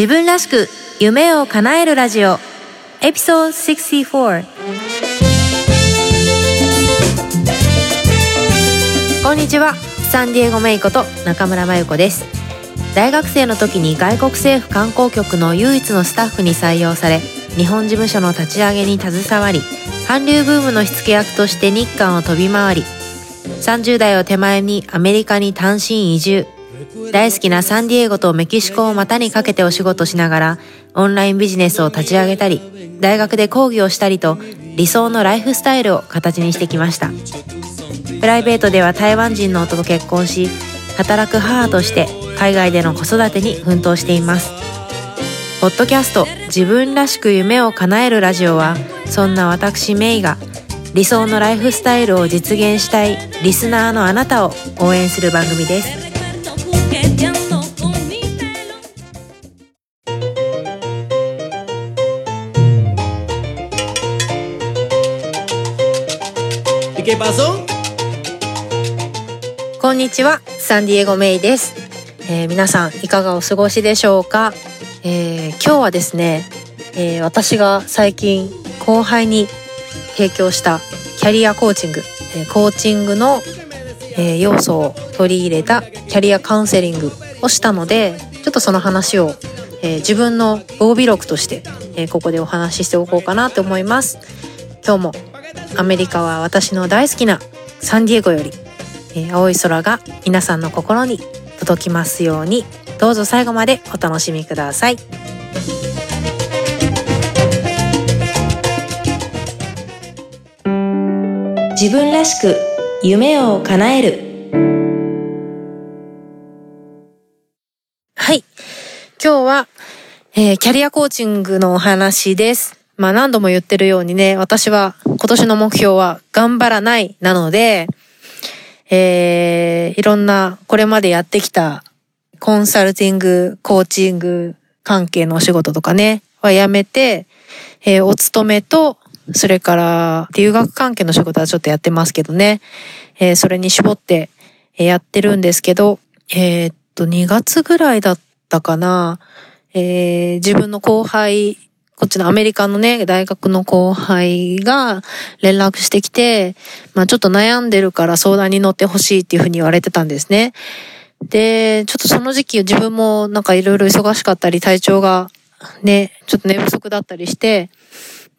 自分らしく夢を叶えるラジオ。エピソード64こんにちは。サンディエゴメイコと中村真由子です。大学生の時に外国政府観光局の唯一のスタッフに採用され日本事務所の立ち上げに携わり韓流ブームの火付け役として日韓を飛び回り30代を手前にアメリカに単身移住。大好きなサンディエゴとメキシコを股にかけてお仕事しながらオンラインビジネスを立ち上げたり大学で講義をしたりと理想のライフスタイルを形にしてきました。プライベートでは台湾人の夫と結婚し働く母として海外での子育てに奮闘しています。ポッドキャスト自分らしく夢を叶えるラジオはそんな私メイが理想のライフスタイルを実現したいリスナーのあなたを応援する番組です。こんにちはサンディエゴメイです、えー、皆さんいかがお過ごしでしょうか、えー、今日はですね、えー、私が最近後輩に提供したキャリアコーチング、えコーチングの、え要素を取り入れたキャリアカウンセリングをしたのでちょっとその話を、え自分の防備録として、えここでお話ししておこうかなと思います。今日もアメリカは私の大好きなサンディエゴより、え青い空が皆さんの心に届きますように。どうぞ最後までお楽しみください。自分らしく夢を叶える。はい。今日は、えー、キャリアコーチングのお話です。まあ何度も言ってるようにね私は今年の目標は頑張らないなのでえー、いろんなこれまでやってきたコンサルティング、コーチング関係のお仕事とかね、はやめて、えー、お勤めとそれから留学関係の仕事はちょっとやってますけどね。えー、それに絞ってやってるんですけど、えー、っと、2月ぐらいだったかな。えー、自分の後輩、こっちのアメリカのね、大学の後輩が連絡してきて、まあちょっと悩んでるから相談に乗ってほしいっていうふうに言われてたんですね。で、ちょっとその時期自分もなんかいろいろ忙しかったり、体調がね、ちょっと寝不足だったりして、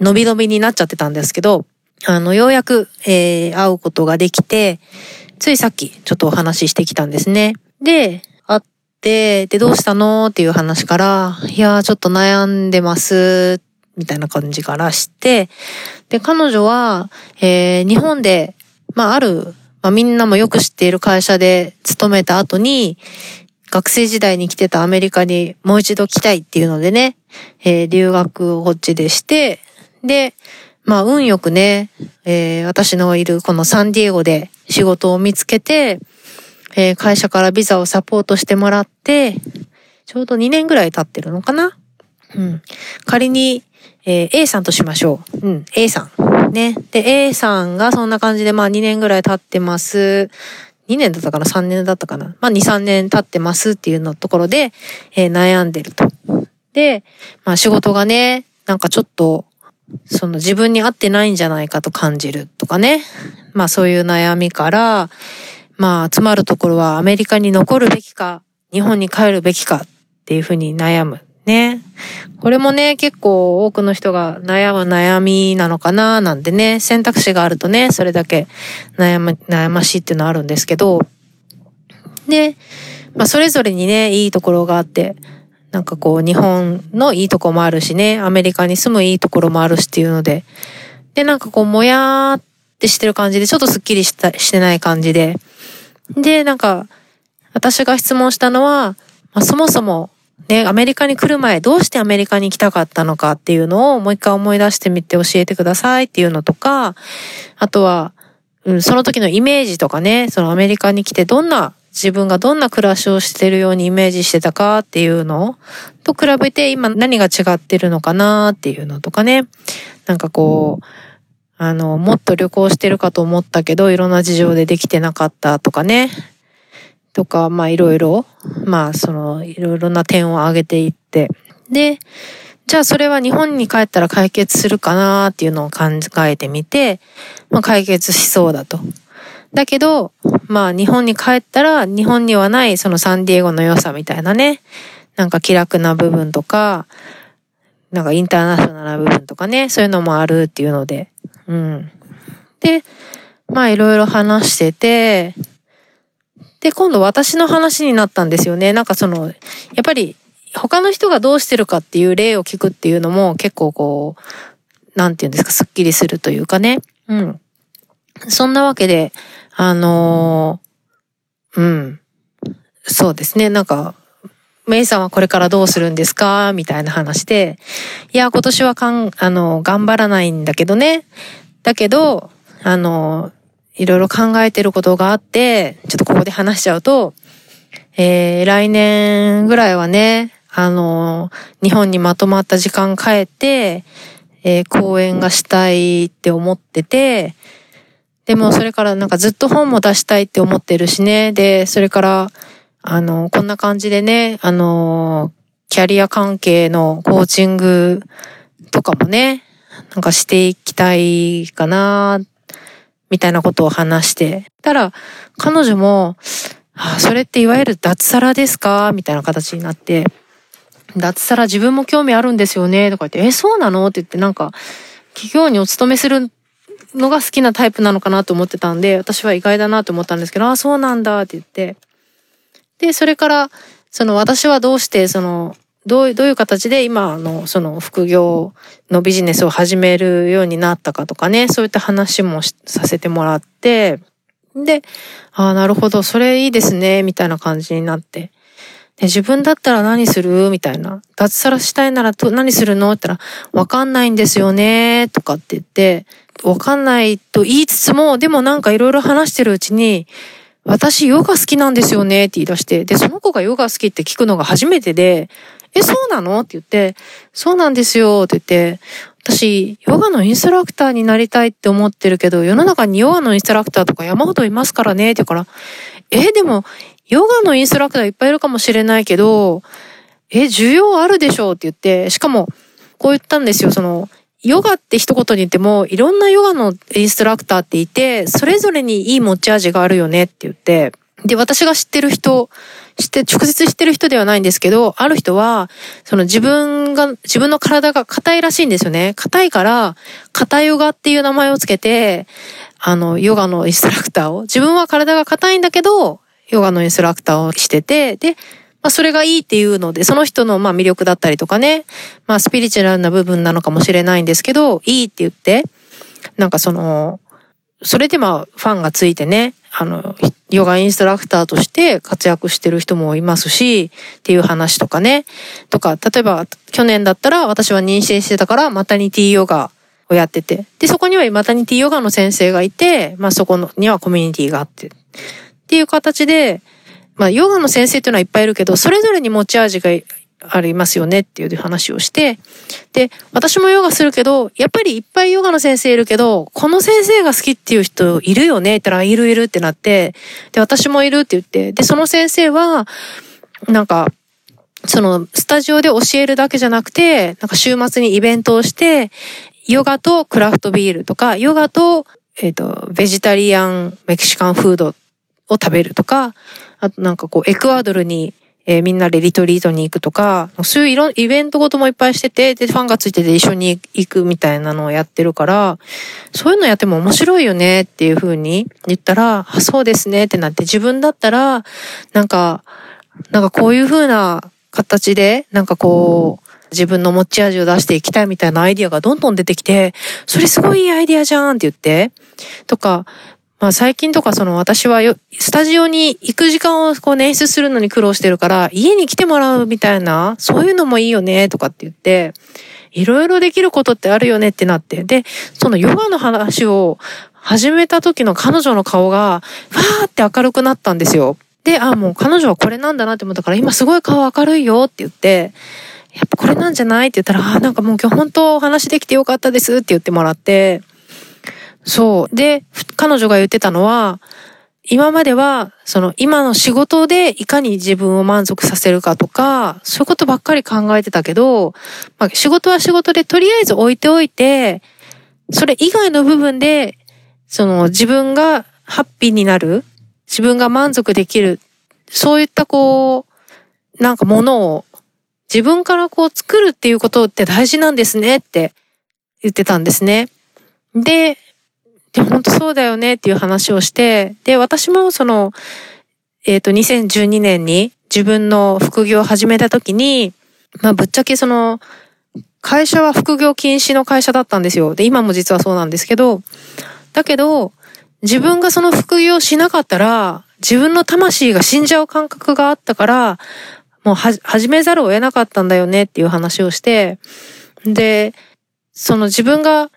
伸び伸びになっちゃってたんですけど、あの、ようやく、えー、会うことができて、ついさっきちょっとお話ししてきたんですね。で、で、どうしたの？っていう話から、いやー、ちょっと悩んでます、みたいな感じからして、で、彼女は、えー、日本で、まあ、ある、まあ、みんなもよく知っている会社で勤めた後に、学生時代に来てたアメリカにもう一度来たいっていうのでね、えー、留学をこっちでして、で、まあ運よくね、えー、私のいるこのサンディエゴで仕事を見つけて、えー、会社からビザをサポートしてもらって、ちょうど2年ぐらい経ってるのかな？うん。仮に、えー、A さんとしましょう。うん、A さん。ね。で、A さんがそんな感じで、まあ2年ぐらい経ってます。2年だったかな ?3 年だったかな？まあ2、3年経ってますっていうのところで、えー、悩んでると。で、まあ仕事がね、なんかちょっとその自分に合ってないんじゃないかと感じるとかね。まあそういう悩みから、まあ集まるところはアメリカに残るべきか、日本に帰るべきかっていうふうに悩む。ね。これもね、結構多くの人が悩む悩みなのかななんてね、選択肢があるとね、それだけ悩ま、悩ましいっていうのはあるんですけど、で、まあそれぞれにね、いいところがあって、なんかこう日本のいいとこもあるしね、アメリカに住むいいところもあるしっていうので、で、なんかこうもやーってしてる感じで、ちょっとスッキリしたしてない感じで、で、なんか、私が質問したのは、まあ、そもそもね、アメリカに来る前、どうしてアメリカに来たかったのかっていうのをもう一回思い出してみて教えてくださいっていうのとか、あとは、うん、その時のイメージとかね、そのアメリカに来てどんな自分がどんな暮らしをしてるようにイメージしてたかっていうのと比べて今何が違ってるのかなっていうのとかね。なんかこう、あの、もっと旅行してるかと思ったけど、いろんな事情でできてなかったとかね。とか、まあいろいろ、まあその、いろいろな点を挙げていって。で、じゃあそれは日本に帰ったら解決するかなっていうのを考えてみて、まあ解決しそうだと。だけど、まあ日本に帰ったら日本にはないそのサンディエゴの良さみたいなね、なんか気楽な部分とか、なんかインターナショナルな部分とかね、そういうのもあるっていうので、うん。で、まあいろいろ話してて、で、今度私の話になったんですよね。なんかその、やっぱり他の人がどうしてるかっていう例を聞くっていうのも結構こう、なんて言うんですか、スッキリするというかね。うん。そんなわけで、あのー、うん。そうですね。なんか、メイさんはこれからどうするんですか？みたいな話で、いや、今年はかん、あの、頑張らないんだけどね。だけど、あの、いろいろ考えてることがあって、ちょっとここで話しちゃうと、えー、来年ぐらいはね、あの、日本にまとまった時間帰って、えー、講演がしたいって思ってて、でもそれからなんかずっと本も出したいって思ってるしね。で、それから、あの、こんな感じでね、あの、キャリア関係のコーチングとかもね、なんかしていきたいかな、みたいなことを話して。たら、彼女も、あ、それっていわゆる脱サラですか？みたいな形になって、脱サラ自分も興味あるんですよね？とか言って、え、そうなの？って言ってなんか、企業にお勤めするのが好きなタイプなのかなと思ってたんで、私は意外だなと思ったんですけど、ああ、そうなんだって言って。で、それから、その私はどうして、その、どうどういう形で今のその副業のビジネスを始めるようになったかとかね、そういった話もさせてもらって、で、ああ、なるほど、それいいですね、みたいな感じになって。で、自分だったら何する？みたいな。脱サラしたいなら何するの？って言ったら、わかんないんですよね、とかって言って、わかんないと言いつつも、でもなんかいろいろ話してるうちに、私ヨガ好きなんですよねって言い出して、で、その子がヨガ好きって聞くのが初めてで、え、そうなの？って言って、そうなんですよって言って、私、ヨガのインストラクターになりたいって思ってるけど、世の中にヨガのインストラクターとか山ほどいますからねって言うから、え、でも、ヨガのインストラクターいっぱいいるかもしれないけど、え、需要あるでしょ？うって言って、しかも、こう言ったんですよ、その、ヨガって一言に言っても、いろんなヨガのインストラクターっていて、それぞれにいい持ち味があるよねって言って、で、私が知ってる人、知って、直接知ってる人ではないんですけど、ある人は、その自分が、自分の体が硬いらしいんですよね。硬いから、硬ヨガっていう名前をつけて、あの、ヨガのインストラクターを。自分は体が硬いんだけど、ヨガのインストラクターをしてて、で、まあそれがいいっていうので、その人のまあ魅力だったりとかね、まあスピリチュアルな部分なのかもしれないんですけど、いいって言って、なんかその、それでまあファンがついてね、あの、ヨガインストラクターとして活躍してる人もいますし、っていう話とかね。とか、例えば去年だったら私は妊娠してたからマタニティヨガをやってて。で、そこにはマタニティヨガの先生がいて、まあそこにはコミュニティがあって。っていう形で、まあ、ヨガの先生っていうのはいっぱいいるけど、それぞれに持ち味がありますよねっていう話をして、で、私もヨガするけど、やっぱりいっぱいヨガの先生いるけど、この先生が好きっていう人いるよねって言ったら、いるいるってなって、で、私もいるって言って、で、その先生は、なんか、その、スタジオで教えるだけじゃなくて、なんか週末にイベントをして、ヨガとクラフトビールとか、ヨガと、えっ、ー、と、ベジタリアンメキシカンフードを食べるとか、あとなんかこう、エクアドルに、えー、みんなでリトリートに行くとか、そういういろ、イベントごともいっぱいしてて、で、ファンがついてて一緒に行くみたいなのをやってるから、そういうのやっても面白いよねっていう風に言ったら、あ、そうですねってなって、自分だったら、なんか、なんかこういう風な形で、なんかこう、自分の持ち味を出していきたいみたいなアイディアがどんどん出てきて、それすごいいいアイディアじゃんって言って、とか、まあ最近とかその私はよ、スタジオに行く時間をこう捻出するのに苦労してるから、家に来てもらうみたいな、そういうのもいいよね、とかって言って、いろいろできることってあるよねってなって。で、そのヨガの話を始めた時の彼女の顔が、わーって明るくなったんですよ。で、あ、もう彼女はこれなんだなって思ったから、今すごい顔明るいよって言って、やっぱこれなんじゃないって言ったら、あ、なんかもう今日本当お話できてよかったですって言ってもらって、そう。で、彼女が言ってたのは、今までは、その今の仕事でいかに自分を満足させるかとか、そういうことばっかり考えてたけど、まあ、仕事は仕事でとりあえず置いておいて、それ以外の部分で、その自分がハッピーになる、自分が満足できる、そういったこう、なんかものを自分からこう作るっていうことって大事なんですねって言ってたんですね。で、で、本当そうだよねっていう話をして、で、私もその、えっ、ー、と、2012年に自分の副業を始めた時に、まあ、ぶっちゃけその、会社は副業禁止の会社だったんですよ。で、今も実はそうなんですけど、だけど、自分がその副業をしなかったら、自分の魂が死んじゃう感覚があったから、もうは、始めざるを得なかったんだよねっていう話をして、で、その自分が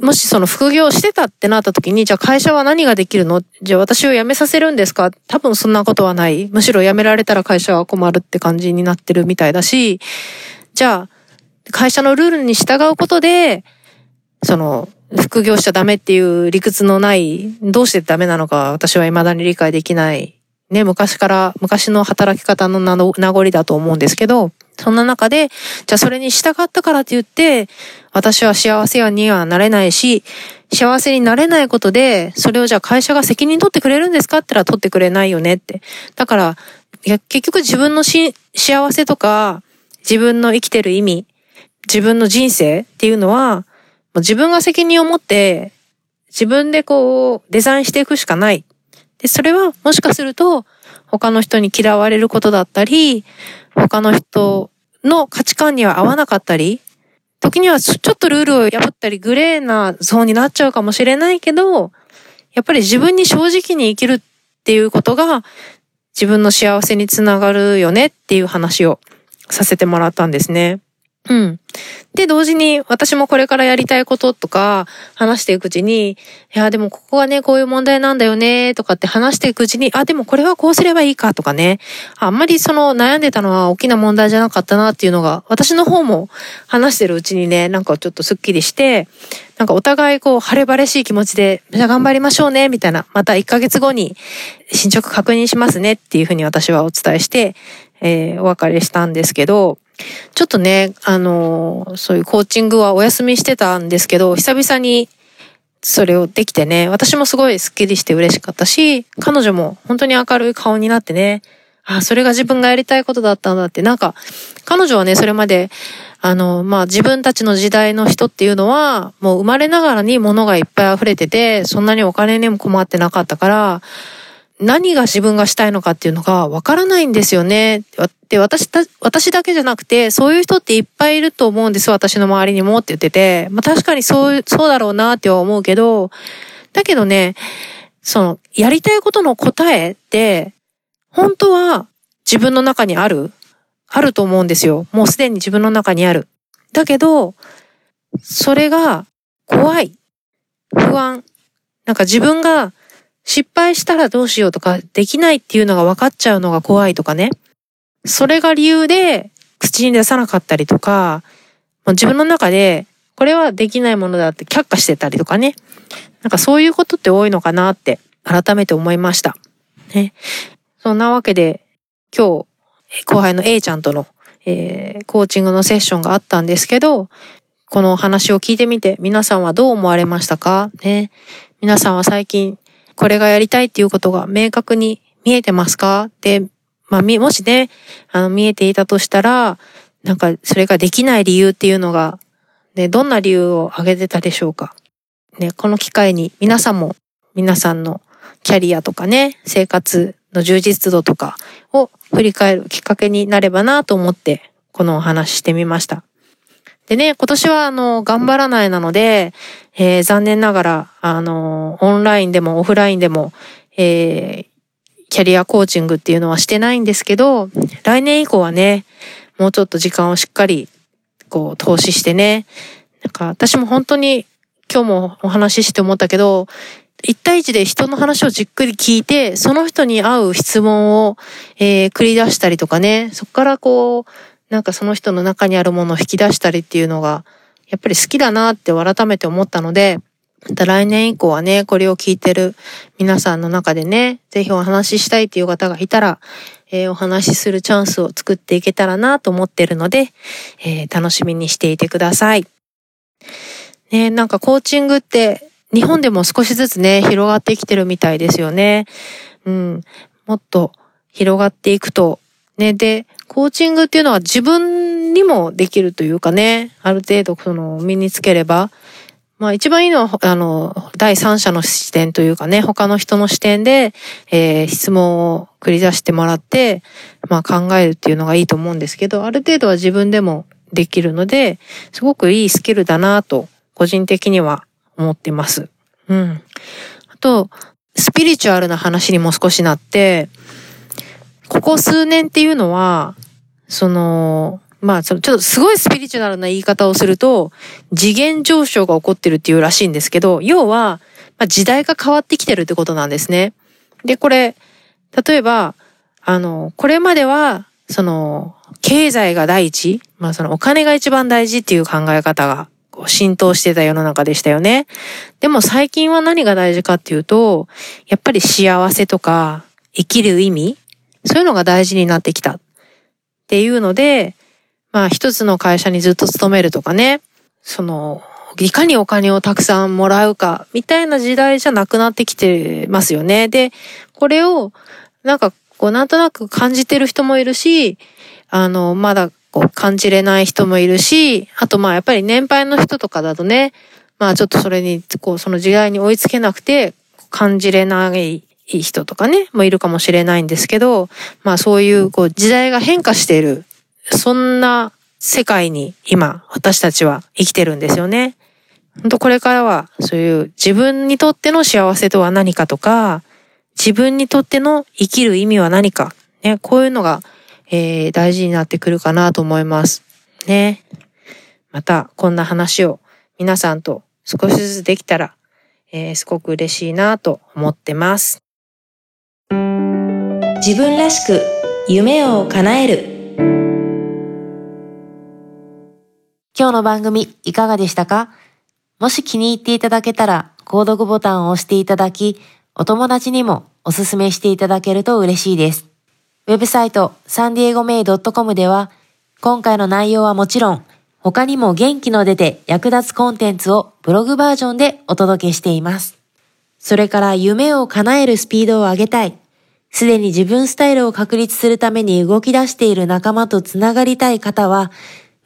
もしその副業してたってなった時に、じゃあ会社は何ができるの？じゃあ私を辞めさせるんですか？多分そんなことはない。むしろ辞められたら会社は困るって感じになってるみたいだし、じゃあ会社のルールに従うことで、その副業しちゃダメっていう理屈のない、どうしてダメなのか私は未だに理解できない。ね、昔から、昔の働き方の名残だと思うんですけど、そんな中で、じゃあそれに従ったからって言って、私は幸せにはなれないし、幸せになれないことで、それをじゃあ会社が責任取ってくれるんですかって言ったら取ってくれないよねって。だから、結局自分の幸せとか、自分の生きてる意味、自分の人生っていうのは、自分が責任を持って、自分でこう、デザインしていくしかない。で、それはもしかすると、他の人に嫌われることだったり、他の人の価値観には合わなかったり、時にはちょっとルールを破ったりグレーなゾーンになっちゃうかもしれないけど、やっぱり自分に正直に生きるっていうことが自分の幸せにつながるよねっていう話をさせてもらったんですね。うん。で、同時に私もこれからやりたいこととか話していくうちに、いや、でもここはね、こういう問題なんだよね、とかって話していくうちに、あ、でもこれはこうすればいいかとかね。あんまりその悩んでたのは大きな問題じゃなかったなっていうのが、私の方も話してるうちにね、なんかちょっとスッキリして、なんかお互いこう晴れ晴れしい気持ちで、じゃあ頑張りましょうね、みたいな。また1ヶ月後に進捗確認しますねっていうふうに私はお伝えして、えー、お別れしたんですけど、ちょっとね、あの、そういうコーチングはお休みしてたんですけど、久々にそれをできてね、私もすごいスッキリして嬉しかったし、彼女も本当に明るい顔になってね、あ、それが自分がやりたいことだったんだって、なんか、彼女はね、それまで、あの、まあ、自分たちの時代の人っていうのは、もう生まれながらに物がいっぱい溢れてて、そんなにお金にも困ってなかったから、何が自分がしたいのかっていうのがわからないんですよね。で、私た、私だけじゃなくて、そういう人っていっぱいいると思うんです私の周りにもって言ってて。まあ確かにそう、そうだろうなって思うけど、だけどね、その、やりたいことの答えって、本当は自分の中にある？あると思うんですよ。もうすでに自分の中にある。だけど、それが怖い。不安。なんか自分が失敗したらどうしようとか、できないっていうのが分かっちゃうのが怖いとかね。それが理由で口に出さなかったりとか、自分の中でこれはできないものだって却下してたりとかね。なんかそういうことって多いのかなって改めて思いました。ね。そんなわけで今日後輩の A ちゃんとの、えー、コーチングのセッションがあったんですけど、この話を聞いてみて皆さんはどう思われましたか？ね。皆さんは最近これがやりたいっていうことが明確に見えてますか？で、まあ、もしね、あの、見えていたとしたら、なんか、それができない理由っていうのが、ね、どんな理由を挙げてたでしょうか？ね、この機会に皆さんも、皆さんのキャリアとかね、生活の充実度とかを振り返るきっかけになればなと思って、このお話してみました。でね、今年はあの、頑張らないなので、えー、残念ながら、あの、オンラインでもオフラインでも、えー、キャリアコーチングっていうのはしてないんですけど、来年以降はね、もうちょっと時間をしっかり、こう、投資してね、なんか私も本当に今日もお話しして思ったけど、一対一で人の話をじっくり聞いて、その人に合う質問を、えー、繰り出したりとかね、そこからこう、なんかその人の中にあるものを引き出したりっていうのが、やっぱり好きだなって改めて思ったので、また来年以降はね、これを聞いてる皆さんの中でね、ぜひお話ししたいっていう方がいたら、えー、お話しするチャンスを作っていけたらなと思ってるので、えー、楽しみにしていてください。ね、なんかコーチングって日本でも少しずつね、広がってきてるみたいですよね。うん。もっと広がっていくと。ね、で、コーチングっていうのは自分にもできるというかね、ある程度その身につければ、まあ一番いいのは、あの、第三者の視点というかね、他の人の視点で、えー、質問を繰り出してもらって、まあ考えるっていうのがいいと思うんですけど、ある程度は自分でもできるので、すごくいいスキルだなと、個人的には思ってます。うん。あと、スピリチュアルな話にも少しなって、ここ数年っていうのは、その、まあ、ちょっとすごいスピリチュアルな言い方をすると、次元上昇が起こってるっていうらしいんですけど、要は、まあ、時代が変わってきてるってことなんですね。で、これ、例えば、あの、これまでは、その、経済が第一、まあそのお金が一番大事っていう考え方が浸透してた世の中でしたよね。でも最近は何が大事かっていうと、やっぱり幸せとか生きる意味そういうのが大事になってきたっていうので、まあ一つの会社にずっと勤めるとかね、その、いかにお金をたくさんもらうかみたいな時代じゃなくなってきてますよね。で、これをなんかこうなんとなく感じてる人もいるし、あの、まだこう感じれない人もいるし、あとまあやっぱり年配の人とかだとね、まあちょっとそれに、こうその時代に追いつけなくて感じれないい人とかね、もいるかもしれないんですけど、まあそういうこう時代が変化している、そんな世界に今私たちは生きてるんですよね。本当これからはそういう自分にとっての幸せとは何かとか、自分にとっての生きる意味は何か、ね、こういうのがえー、大事になってくるかなと思います。ね。また、こんな話を皆さんと少しずつできたら、えー、すごく嬉しいなと思ってます。自分らしく夢を叶える。今日の番組いかがでしたか？もし気に入っていただけたら、購読ボタンを押していただき、お友達にもおすすめしていただけると嬉しいです。ウェブサイトサンディエゴメイドットコムでは、今回の内容はもちろん、他にも元気の出て役立つコンテンツをブログバージョンでお届けしています。それから夢を叶えるスピードを上げたい。すでに自分スタイルを確立するために動き出している仲間とつながりたい方は、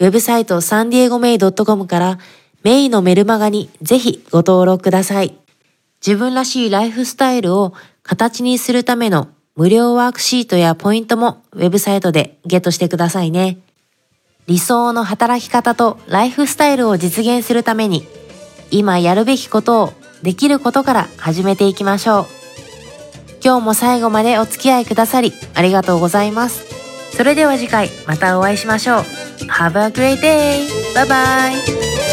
ウェブサイトサンディエゴメイドットコムからメイのメルマガにぜひご登録ください。自分らしいライフスタイルを形にするための無料ワークシートやポイントもウェブサイトでゲットしてくださいね。理想の働き方とライフスタイルを実現するために、今やるべきことをできることから始めていきましょう。今日も最後までお付き合いくださりありがとうございます。それでは次回またお会いしましょう。Have a great day! Bye bye!